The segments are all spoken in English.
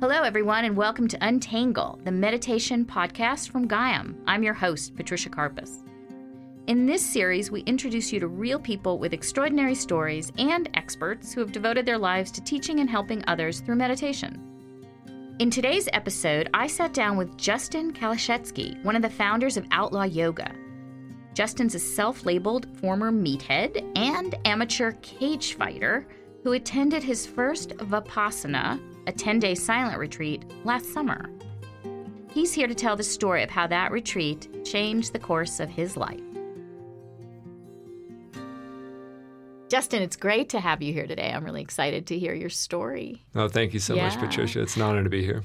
Hello, everyone, and welcome to Untangle, the meditation podcast from Gaiam. I'm your host, Patricia Karpas. In this series, we introduce you to real people with extraordinary stories and experts who have devoted their lives to teaching and helping others through meditation. In today's episode, I sat down with Justin Kaliszewski, one of the founders of Outlaw Yoga. Justin's a self labeled former meathead and amateur cage fighter who attended his first Vipassana, a 10 day silent retreat, last summer. He's here to tell the story of how that retreat changed the course of his life. Justin, it's great to have you here today. I'm really excited to hear your story. Oh, thank you so Yeah. much, Patricia. It's an honor to be here.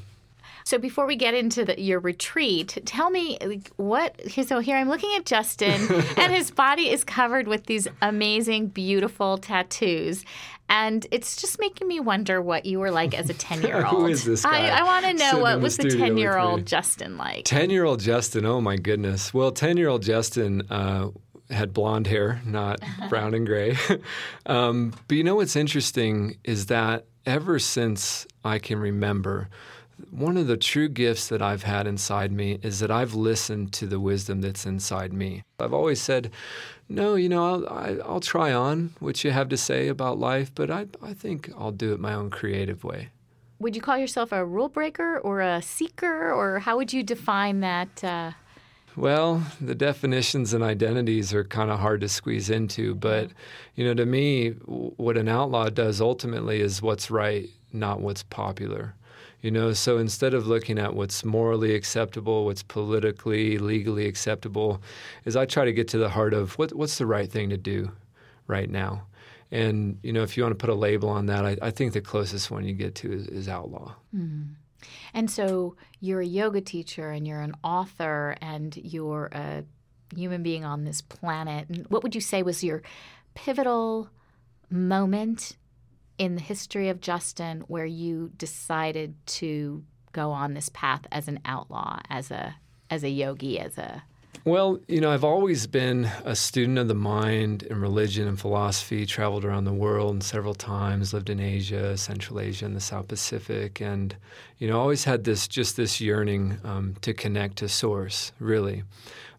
So before we get into the, your retreat, tell me what. So here I'm looking at Justin, and his body is covered with these amazing, beautiful tattoos, and it's just making me wonder what you were like as a ten year old. Who is this guy I, I want to know what was the 10 year old Justin like. 10 year old Justin, oh my goodness. Well, 10 year old Justin uh, had blonde hair, not brown and gray. um, but you know what's interesting is that ever since I can remember, one of the true gifts that I've had inside me is that I've listened to the wisdom that's inside me. I've always said, no, you know, I'll, I, I'll try on what you have to say about life, but I, I think I'll do it my own creative way. Would you call yourself a rule breaker or a seeker, or how would you define that? Uh, Well, the definitions and identities are kind of hard to squeeze into, but you know, to me, what an outlaw does ultimately is what's right, not what's popular. You know, so instead of looking at what's morally acceptable, what's politically, legally acceptable, is I try to get to the heart of what, what's the right thing to do right now. And you know, if you want to put a label on that, I, I think the closest one you get to is, is outlaw. Mm-hmm. And so you're a yoga teacher and you're an author and you're a human being on this planet. What would you say was your pivotal moment in the history of Justin where you decided to go on this path as an outlaw, as a as a yogi, as a Well, you know, I've always been a student of the mind and religion and philosophy, traveled around the world several times, lived in Asia, Central Asia, and the South Pacific, and, you know, always had this just this yearning um, to connect to source, really.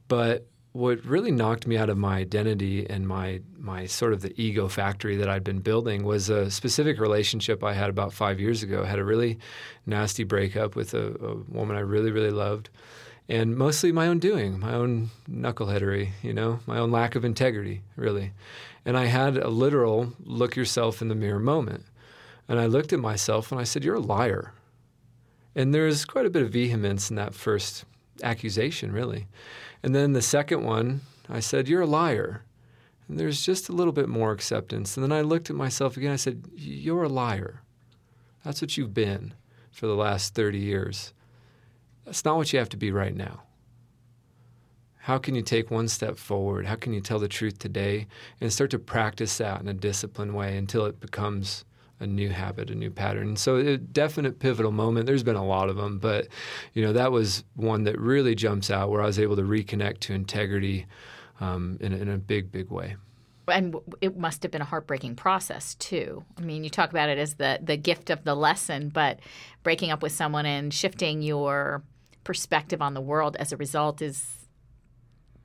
But what really knocked me out of my identity and my my sort of the ego factory that I'd been building was a specific relationship I had about five years ago. I had a really nasty breakup with a, a woman I really, really loved and mostly my own doing, my own knuckleheadery, you know, my own lack of integrity, really. And I had a literal look yourself in the mirror moment. And I looked at myself and I said, You're a liar. And there's quite a bit of vehemence in that first accusation, really. And then the second one, I said, You're a liar. And there's just a little bit more acceptance. And then I looked at myself again. I said, You're a liar. That's what you've been for the last 30 years. That's not what you have to be right now. How can you take one step forward? How can you tell the truth today and start to practice that in a disciplined way until it becomes a new habit, a new pattern? So, a definite pivotal moment. There's been a lot of them, but you know that was one that really jumps out where I was able to reconnect to integrity um, in, a, in a big, big way. and it must have been a heartbreaking process too. I mean, you talk about it as the the gift of the lesson, but breaking up with someone and shifting your perspective on the world as a result is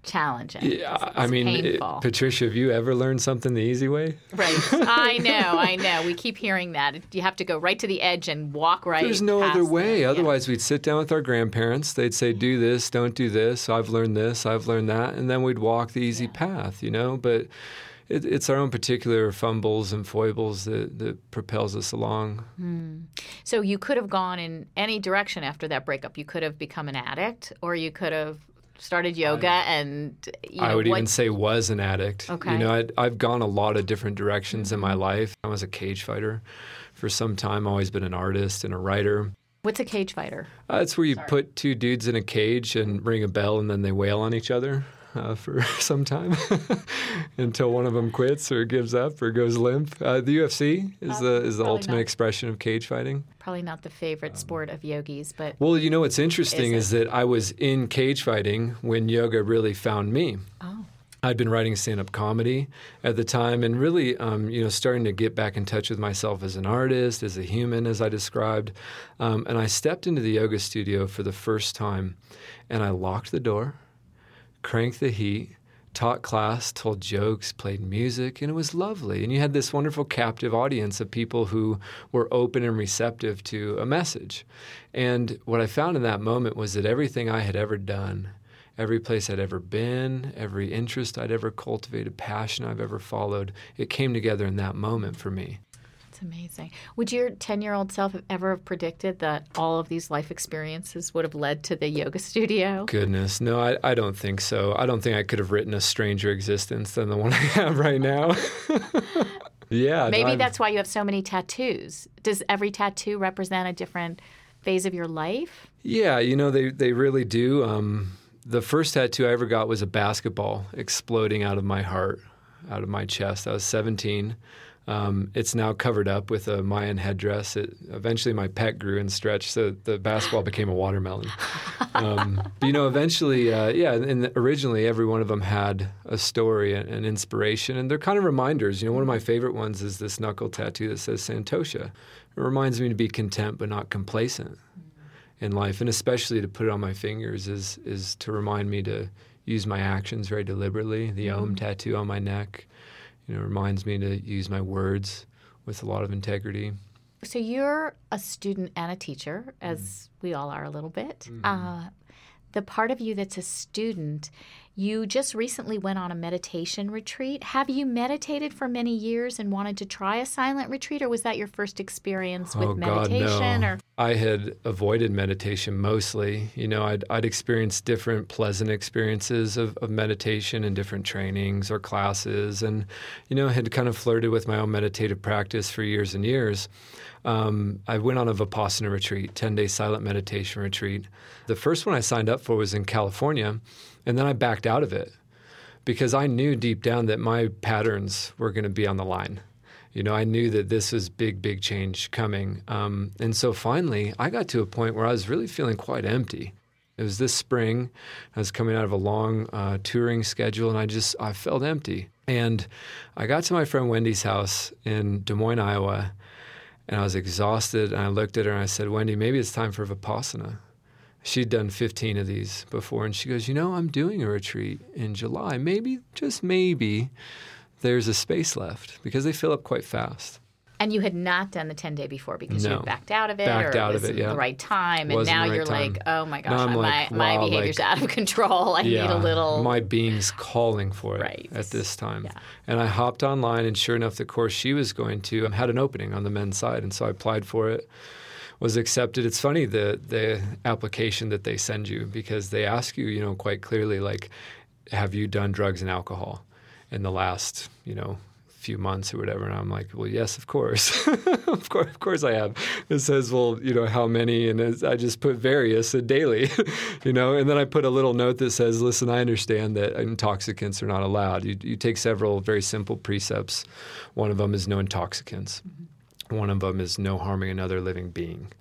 challenging. Yeah, It's- I it's mean, it- painful. Patricia, have you ever learned something the easy way? right? I know, I know. We keep hearing that you have to go right to the edge and walk right. There's no other way. Yeah. Otherwise, we'd sit down with our grandparents. They'd say, "Do this, don't do this." I've learned this, I've learned that, and then we'd walk the easy path, you know. But it, it's our own particular fumbles and foibles that, that propels us along. Hmm. So you could have gone in any direction after that breakup. You could have become an addict, or you could have started yoga and you know, I would what, even say was an addict. Okay. You know, I'd, I've gone a lot of different directions in my life. I was a cage fighter for some time. Always been an artist and a writer. what's a cage fighter? Uh, it's where you put two dudes in a cage and ring a bell, and then they wail on each other uh, for some time until one of them quits or gives up or goes limp. Uh, the UFC is the is the ultimate not. expression of cage fighting. Probably not the favorite sport of yogis, but Well, you know what's interesting Is is, that I was in cage fighting when yoga really found me. oh, I'd been writing stand-up comedy at the time, and really, um, you know, starting to get back in touch with myself as an artist, as a human, as I described. Um, and I stepped into the yoga studio for the first time, and I locked the door, cranked the heat, taught class, told jokes, played music, and it was lovely. And you had this wonderful captive audience of people who were open and receptive to a message. And what I found in that moment was that everything I had ever done, every place I'd ever been, every interest I'd ever cultivated, passion I've ever followed, it came together in that moment for me. Amazing. Would your 10 year old self have ever have predicted that all of these life experiences would have led to the yoga studio? Goodness, no, I, I don't think so. I don't think I could have written a stranger existence than the one I have right now. yeah. Maybe no, that's why you have so many tattoos. Does every tattoo represent a different phase of your life? Yeah, you know, they, they really do. Um, the first tattoo I ever got was a basketball exploding out of my heart, out of my chest. I was 17. Um, it's now covered up with a Mayan headdress. It, eventually, my pet grew and stretched, so the basketball became a watermelon. Um, but, you know, eventually, uh, yeah, and originally every one of them had a story and an inspiration, and they're kind of reminders. You know, one of my favorite ones is this knuckle tattoo that says Santosha. It reminds me to be content but not complacent in life, and especially to put it on my fingers is is to remind me to use my actions very deliberately. The Om tattoo on my neck you know, reminds me to use my words with a lot of integrity. So you're a student and a teacher, as mm. we all are a little bit. Mm. Uh, the part of you that's a student, you just recently went on a meditation retreat. Have you meditated for many years and wanted to try a silent retreat, or was that your first experience with oh, meditation? God, no. Or I had avoided meditation mostly. You know, I'd, I'd experienced different pleasant experiences of, of meditation in different trainings or classes, and you know, had kind of flirted with my own meditative practice for years and years um, I went on a Vipassana retreat, 10 day silent meditation retreat. The first one I signed up for was in California, and then I backed out of it because I knew deep down that my patterns were going to be on the line. You know, I knew that this was big, big change coming. Um, and so finally, I got to a point where I was really feeling quite empty. It was this spring. I was coming out of a long uh, touring schedule, and I just I felt empty. And I got to my friend Wendy's house in Des Moines, Iowa, and I was exhausted. And I looked at her and I said, Wendy, maybe it's time for Vipassana. She'd done 15 of these before. And she goes, You know, I'm doing a retreat in July. Maybe, just maybe, there's a space left because they fill up quite fast. And you had not done the 10 day before because no. you backed out of it backed or out it was of it, yeah. the right time. And now right you're time. like, oh my gosh, my, like, my wow, behavior's like- out of control. I need a little. My being's calling for it Right. at this time. Yeah. And I hopped online, and sure enough, the course she was going to um, had an opening on the men's side, and so I applied for it. Was accepted. It's funny the the application that they send you because they ask you, you know, quite clearly, like, have you done drugs and alcohol in the last, you know, few months or whatever? And i'm like well yes of course. Of course of course i have. It says well you know how many? And i just put various uh, daily you know? And then i put a little note that says listen i understand that intoxicants are not allowed. You, you take several very simple precepts. One of them is no intoxicants one of them is no harming another living being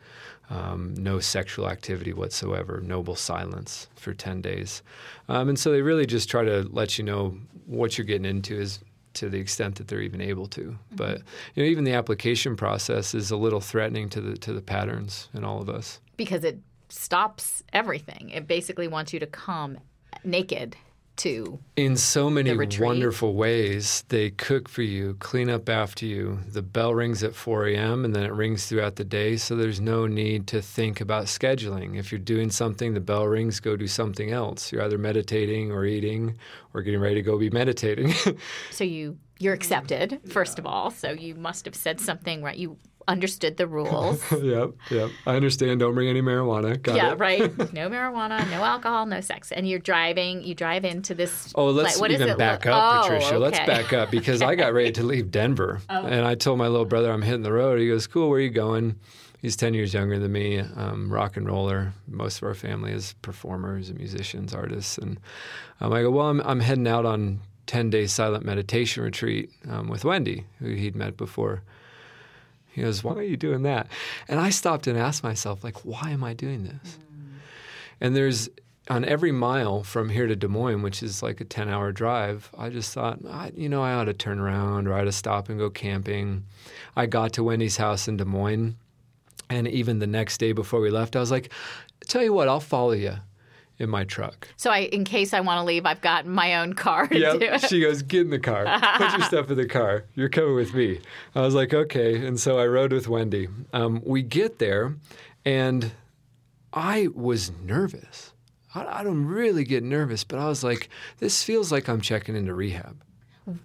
um, no sexual activity whatsoever, noble silence for 10 days. Um, and so they really just try to let you know what you're getting into is to the extent that they're even able to. But you know, even the application process is a little threatening to the to the patterns in all of us. because it stops everything. It basically wants you to come naked to. In so many The wonderful ways, they cook for you, clean up after you. The bell rings at 4 a.m. and then it rings throughout the day, so there's no need to think about scheduling. If you're doing something, the bell rings, go do something else. You're either meditating or eating or getting ready to go be meditating. So you you're mm-hmm. accepted first of all. So you must have said something right. You understood the rules. yep, yep. I understand. Don't bring any marijuana. Got yeah, it. right. No marijuana, no alcohol, no sex. And you're driving. You drive into this. Oh, let's like, what is even it? back Oh, up, Patricia. Let's back up because I got ready to leave Denver, and I told my little brother I'm hitting the road. He goes, "Cool, where are you going?" He's ten years younger than me, um, rock and roller. Most of our family is performers and musicians, artists, and um, I go, "Well, I'm, I'm heading out on ten day silent meditation retreat um, with Wendy, who he'd met before." He goes, "Why are you doing that?" And I stopped and asked myself, like, "Why am I doing this?" Mm. And there's on every mile from here to Des Moines, which is like a 10 hour drive, I just thought, I, you know, I ought to turn around or I ought to stop and go camping. I got to Wendy's house in Des Moines. And even the next day before we left, I was like, tell you what, I'll follow you in my truck. So I, in case I want to leave, I've got my own car yep. She goes, get in the car. Put your stuff in the car. You're coming with me. I was like, okay. And so I rode with Wendy. Um, we get there, and I was nervous. I, I don't really get nervous, but I was like, this feels like I'm checking into rehab.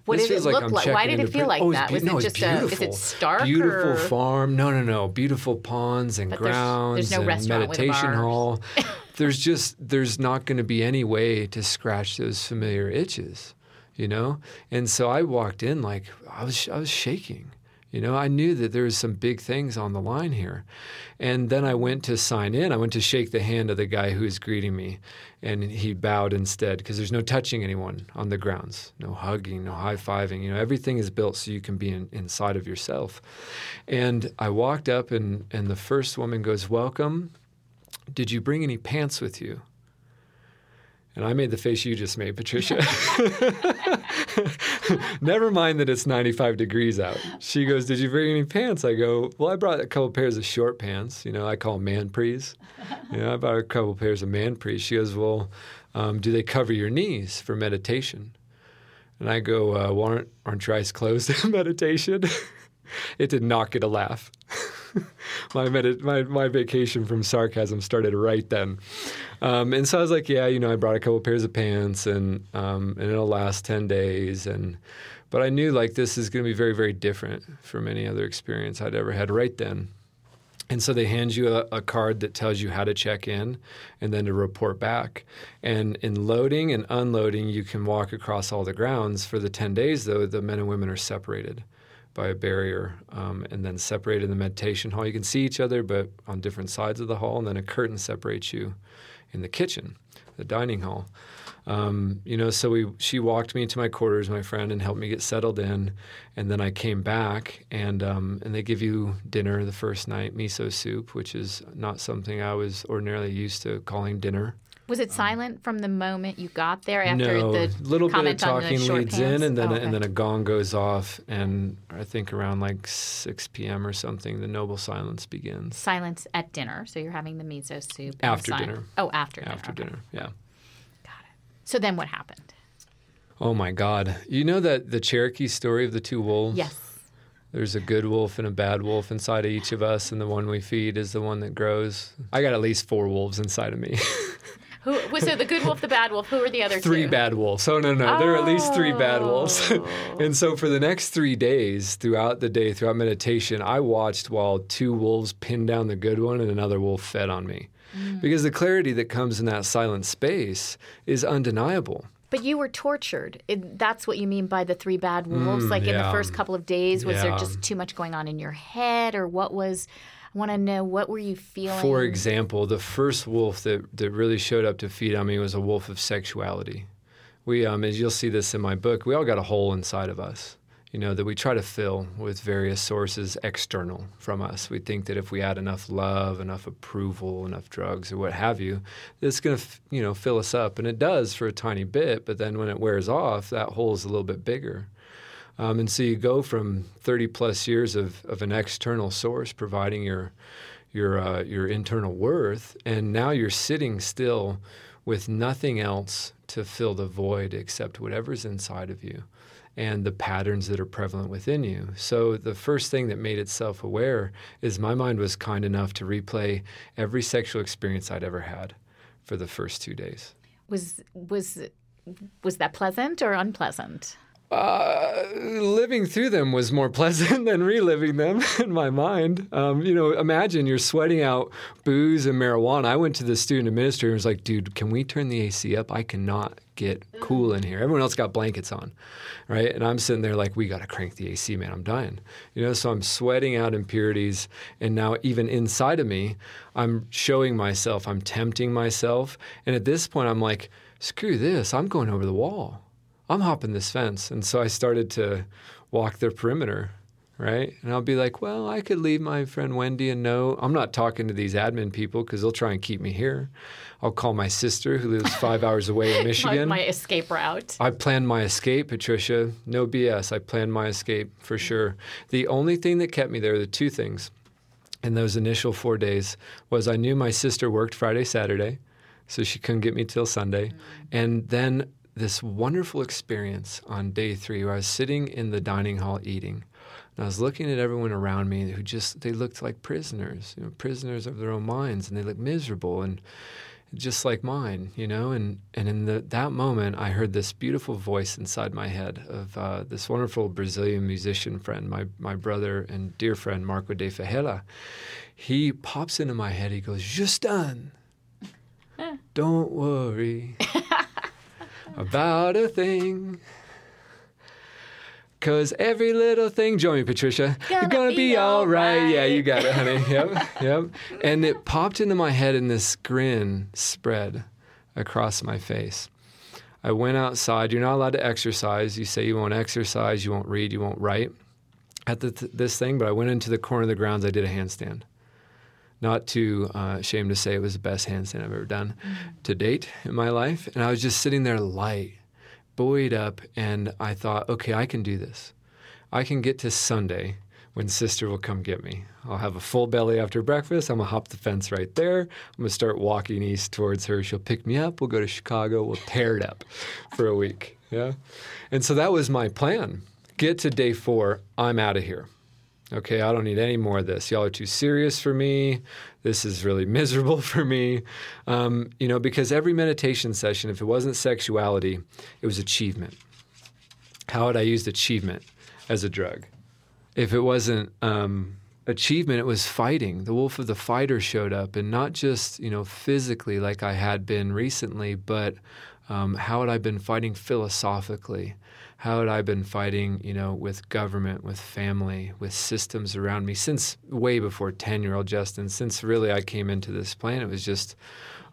What This did it like look I'm like? Why did it feel like oh, that? be- Was no, it just a? Is beautiful. it stark? Beautiful or? farm. No, no, no. Beautiful ponds and But grounds there's no and restaurant meditation hall. there's just there's not going to be any way to scratch those familiar itches, you know. And so I walked in like I was I was shaking. You know, I knew that there was some big things on the line here. And then I went to sign in. I went to shake the hand of the guy who was greeting me, and he bowed instead because there's no touching anyone on the grounds, no hugging, no high fiving. You know, everything is built so you can be in, inside of yourself. And I walked up, and, and the first woman goes, Welcome. Did you bring any pants with you? And I made the face you just made, Patricia. Never mind that it's 95 degrees out. She goes, Did you bring any pants? I go, Well, I brought a couple pairs of short pants. You know, I call them man prees. You know, I brought a couple pairs of man prees. She goes, Well, um, do they cover your knees for meditation? And I go, uh, well, aren't, aren't your eyes closed in meditation? it did not get a laugh. my, my my vacation from sarcasm started right then, um, and so I was like, yeah, you know, I brought a couple pairs of pants, and um, and it'll last ten days, and but I knew like this is going to be very very different from any other experience I'd ever had right then. And so they hand you a, a, card that tells you how to check in and then to report back. And in loading and unloading, you can walk across all the grounds. For the 10 days, though, the men and women are separated by a barrier um, and then separated in the meditation hall. You can see each other, but on different sides of the hall. And then a curtain separates you in the kitchen, the dining hall. Um, you know, so we she walked me into my quarters, my friend, and helped me get settled in. And then I came back, and um, and they give you dinner the first night, miso soup, which is not something I was ordinarily used to calling dinner. Was it silent from the moment you got there after no, the little bit of comment on the talking leads pants? in, and then Oh, okay. and then a gong goes off, and I think around like six p.m. or something, the noble silence begins. silence at dinner. So you're having the miso soup After dinner. Oh, after dinner. After okay. dinner, yeah. Got it. So then what happened? Oh my God! You know that the Cherokee story of the two wolves? Yes. There's a good wolf and a bad wolf inside of each of us, and the one we feed is the one that grows. I got at least four wolves inside of me. Who was so the good wolf, the bad wolf? Who were the other three two? bad wolves. Oh, no, no. There are at least three bad wolves. Oh. and so for the next three days, throughout the day, throughout meditation, I watched while two wolves pinned down the good one and another wolf fed on me. Mm. Because the clarity that comes in that silent space is undeniable. But you were tortured. It, that's what you mean by the three bad wolves. like in the Mm, first couple of days, was there just too much going on in your head, or what was? Want to know what were you feeling? For example, the first wolf that, that really showed up to feed on me was a wolf of sexuality. We, um, as you'll see this in my book, we all got a hole inside of us, you know, that we try to fill with various sources external from us. We think that if we add enough love, enough approval, enough drugs, or what have you, it's going to, you know, fill us up, and it does for a tiny bit. But then when it wears off, that hole is a little bit bigger. Um, and so you go from 30 plus years of, of an external source providing your your uh, your internal worth, and now you're sitting still with nothing else to fill the void except whatever's inside of you and the patterns that are prevalent within you. So the first thing that made it self-aware is my mind was kind enough to replay every sexual experience I'd ever had for the first two days. was was was that pleasant or unpleasant? Uh, living through them was more pleasant than reliving them in my mind. Um, you know, imagine you're sweating out booze and marijuana. I went to the student administrator and was like, dude, can we turn the AC up? I cannot get cool in here. Everyone else got blankets on, right? And I'm sitting there like, we got to crank the AC, man. I'm dying. You know, so I'm sweating out impurities. And now, even inside of me, I'm showing myself, I'm tempting myself. And at this point, I'm like, screw this, I'm going over the wall. I'm hopping this fence. And so I started to walk their perimeter right? And I'll be like, well, I could leave my friend Wendy a note. I'm not talking to these admin people because they'll try and keep me here. I'll call my sister who lives five hours away in Michigan. my, my escape route. I planned my escape, Patricia. No BS. I planned my escape for sure. The only thing that kept me there, the two things in those initial four days, was I knew my sister worked Friday, Saturday, so she couldn't get me till Sunday. Mm-hmm. And then this wonderful experience on day three where I was sitting in the dining hall eating. And I was looking at everyone around me who just they looked like prisoners, you know, prisoners of their own minds, and they looked miserable and just like mine, you know. And and in the, that moment, I heard this beautiful voice inside my head of uh, this wonderful Brazilian musician friend, my my brother and dear friend Marco de Ferreira. He pops into my head. He goes, "Justin, don't worry about a thing." Cause every little thing, join me, Patricia. Gonna You're gonna be, be all right. right. Yeah, you got it, honey. yep, yep. And it popped into my head, and this grin spread across my face. I went outside. You're not allowed to exercise. You say you won't exercise, you won't read, you won't write at the, this thing. But I went into the corner of the grounds. I did a handstand. Not too uh, ashamed to say it was the best handstand I've ever done to date in my life. And I was just sitting there light buoyed up, and I thought, okay, I can do this. I can get to Sunday when sister will come get me. I'll have a full belly after breakfast. I'm gonna hop the fence right there. I'm gonna start walking east towards her. She'll pick me up. We'll go to Chicago. We'll tear it up for a week. Yeah. And so that was my plan. Get to day four. I'm out of here. Okay, I don't need any more of this. Y'all are too serious for me. This is really miserable for me. Um, you know, because every meditation session, if it wasn't sexuality, it was achievement. How had I used achievement as a drug? If it wasn't um, achievement, it was fighting. The wolf of the fighter showed up, and not just, you know, physically like I had been recently, but um, how had I been fighting philosophically? how had I been fighting, you know, with government, with family, with systems around me since way before 10 year old Justin, since really I came into this planet, it was just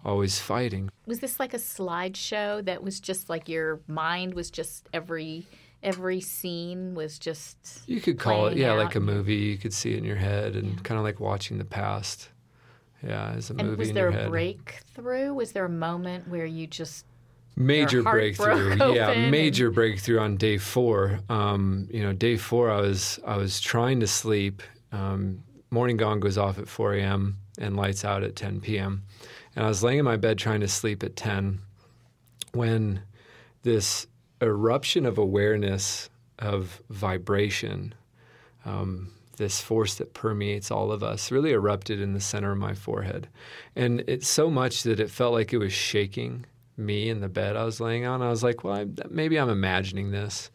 always fighting. Was this like a slideshow that was just like your mind was just every every scene was just you could call it yeah out. like a movie you could see it in your head and yeah. kind of like watching the past yeah as a and movie was there a head. breakthrough was there a moment where you just major breakthrough. Yeah major and... breakthrough on day four. Um, you know day four i was i was trying to sleep. Um, morning gong goes off at 4 a.m and lights out at 10 p.m and i was laying in my bed trying to sleep at 10 when this eruption of awareness of vibration um, this force that permeates all of us really erupted in the center of my forehead. And it's so much that it felt like it was shaking me in the bed I was laying on. I was like, well, I, maybe I'm imagining this.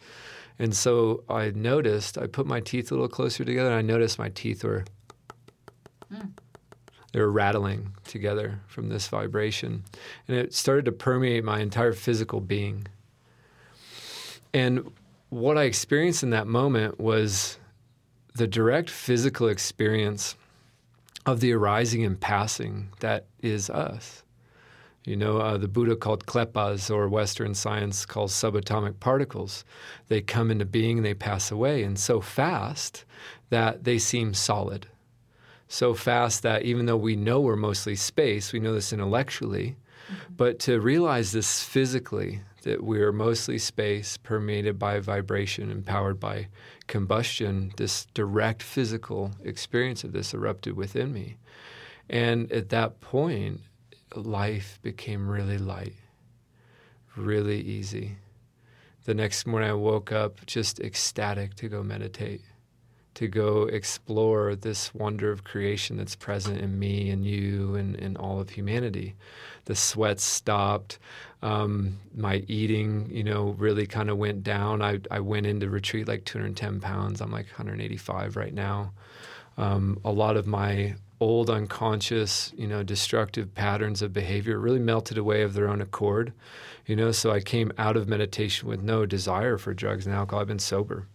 And so I noticed, I put my teeth a little closer together, and I noticed my teeth were. Mm. They were rattling together from this vibration. And it started to permeate my entire physical being. And what I experienced in that moment was the direct physical experience of the arising and passing that is us. You know, uh, the Buddha called kalapas, or Western science calls subatomic particles. They come into being and they pass away, and so fast that they seem solid. So fast that even though we know we're mostly space, we know this intellectually, mm-hmm. but to realize this physically, that we're mostly space permeated by vibration, empowered by combustion, this direct physical experience of this erupted within me. And at that point, life became really light, really easy. The next morning, I woke up just ecstatic to go meditate, to go explore this wonder of creation that's present in me and you and, and all of humanity. The sweat stopped. Um, my eating, you know, really kind of went down. I, I went into retreat like 210 pounds. I'm like 185 right now. Um, a lot of my old unconscious, you know, destructive patterns of behavior really melted away of their own accord. You know, so I came out of meditation with no desire for drugs and alcohol. I've been sober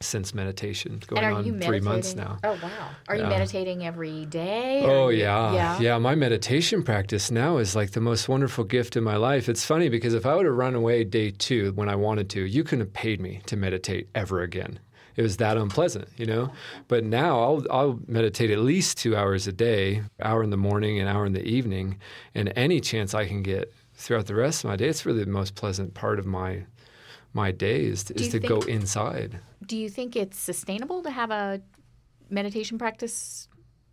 since meditation, going on three months now. Oh wow! Are yeah. you meditating every day? Oh yeah. yeah, yeah. My meditation practice now is like the most wonderful gift in my life. It's funny because if I would have run away day two when I wanted to, you couldn't have paid me to meditate ever again it was that unpleasant, you know. But now I'll I'll meditate at least two hours a day, hour in the morning, an hour in the evening, and any chance I can get throughout the rest of my day. It's really the most pleasant part of my my day is, is to think, go inside. Do you think it's sustainable to have a meditation practice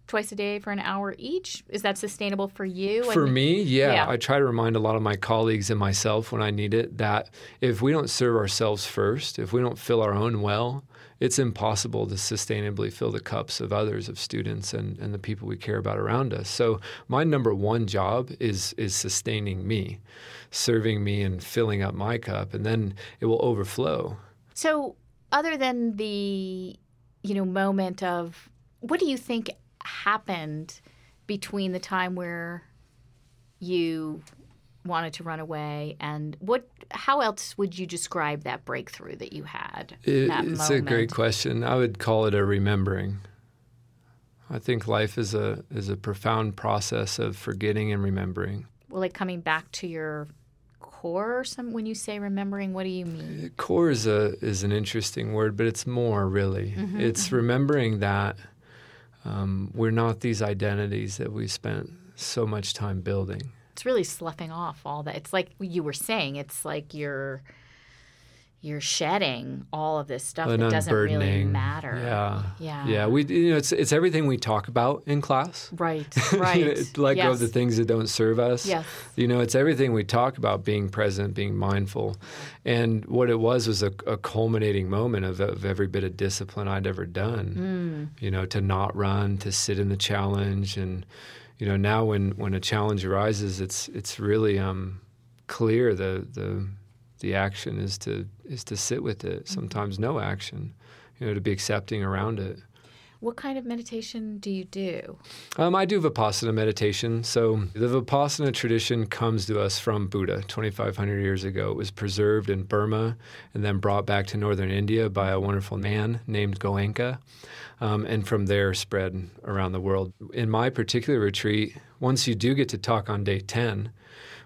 twice a day for an hour each? Is that sustainable for you? For me, yeah. yeah. I try to remind a lot of my colleagues and myself when I need it that if we don't serve ourselves first, if we don't fill our own well, it's impossible to sustainably fill the cups of others, of students and, and the people we care about around us. So my number one job is is sustaining me, serving me and filling up my cup, and then it will overflow. So other than the you know moment of what do you think happened between the time where you wanted to run away and what how else would you describe that breakthrough that you had it, it's moment? a great question. I would call it a remembering. I think life is a is a profound process of forgetting and remembering. Well like coming back to your core or some when you say remembering what do you mean? Core is a is an interesting word but it's more really. Mm-hmm, it's mm-hmm. remembering that um, we're not these identities that we spent so much time building it's really sloughing off all that. It's like you were saying. It's like you're you're shedding all of this stuff that doesn't really matter. Yeah, yeah, yeah. We, you know, it's it's everything we talk about in class. Right, right. you know, let yes. go of the things that don't serve us. Yes. You know, it's everything we talk about: being present, being mindful. And what it was was a, a culminating moment of, of, every bit of discipline I'd ever done. Mm. You know, to not run, to sit in the challenge, and you know now when when a challenge arises, it's it's really um, clear the the the action is to is to sit with it. Mm-hmm. Sometimes no action, you know, to be accepting around it. What kind of meditation do you do? Um, I do Vipassana meditation. So the Vipassana tradition comes to us from Buddha 2,500 years ago. It was preserved in Burma and then brought back to northern India by a wonderful man named Goenka, um, and from there spread around the world. In my particular retreat, once you do get to talk on day 10,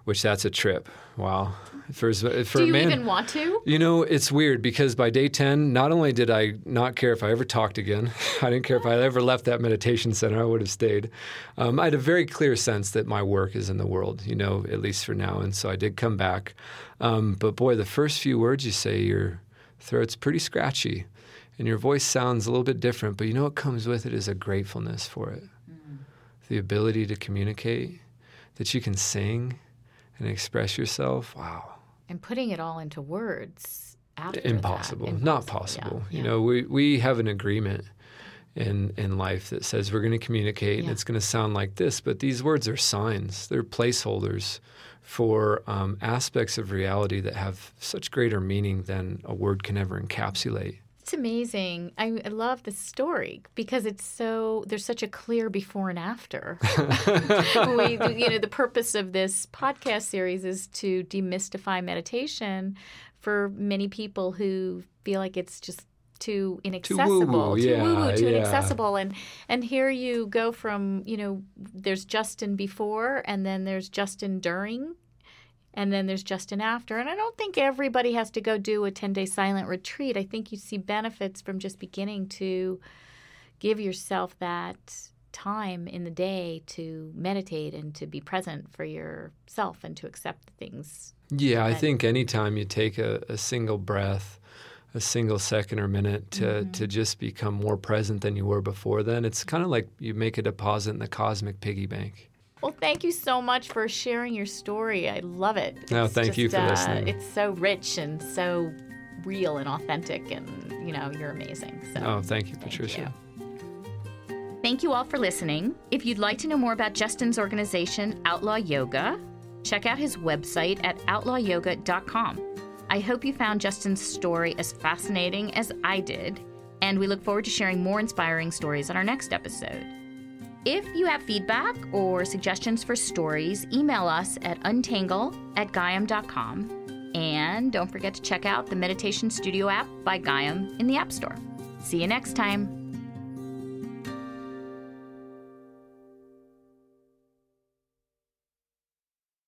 which that's a trip. Wow. For, for Do you man, even want to? You know, it's weird because by day 10, not only did I not care if I ever talked again, I didn't care if I ever left that meditation center, I would have stayed. Um, I had a very clear sense that my work is in the world, you know, at least for now. And so I did come back. Um, but boy, the first few words you say, your throat's pretty scratchy and your voice sounds a little bit different, but you know what comes with it is a gratefulness for it. Mm. The ability to communicate, that you can sing and express yourself. Wow and putting it all into words impossible. impossible. not possible yeah, you yeah. know we, we have an agreement in in life that says we're going to communicate yeah. and it's going to sound like this but these words are signs they're placeholders for um, aspects of reality that have such greater meaning than a word can ever encapsulate it's amazing. I, I, love the story because it's so there's such a clear before and after. we, you know, the purpose of this podcast series is to demystify meditation for many people who feel like it's just too inaccessible, too woo-woo, too, yeah, woo-woo, too yeah. inaccessible, and and here you go from you know there's Justin before, and then there's Justin during, and then there's just an after. And I don't think everybody has to go do a 10 day silent retreat. I think you see benefits from just beginning to give yourself that time in the day to meditate and to be present for yourself and to accept things. Yeah, I think anytime you take a, a, single breath, a single second or minute to, mm-hmm. to just become more present than you were before then, it's kind of like you make a deposit in the cosmic piggy bank. Well, thank you so much for sharing your story. I love it. No, thank just, you for uh, listening. It's so rich and so real and authentic, and you know, you're amazing. So, oh, thank you, Patricia. Thank you. Thank you all for listening. If you'd like to know more about Justin's organization, Outlaw Yoga, check out his website at outlawyoga.com. I hope you found Justin's story as fascinating as I did, and we look forward to sharing more inspiring stories on our next episode. If you have feedback or suggestions for stories, email us at untangle at gaiam.com. And don't forget to check out the Meditation Studio app by Gaiam in the App Store. See you next time.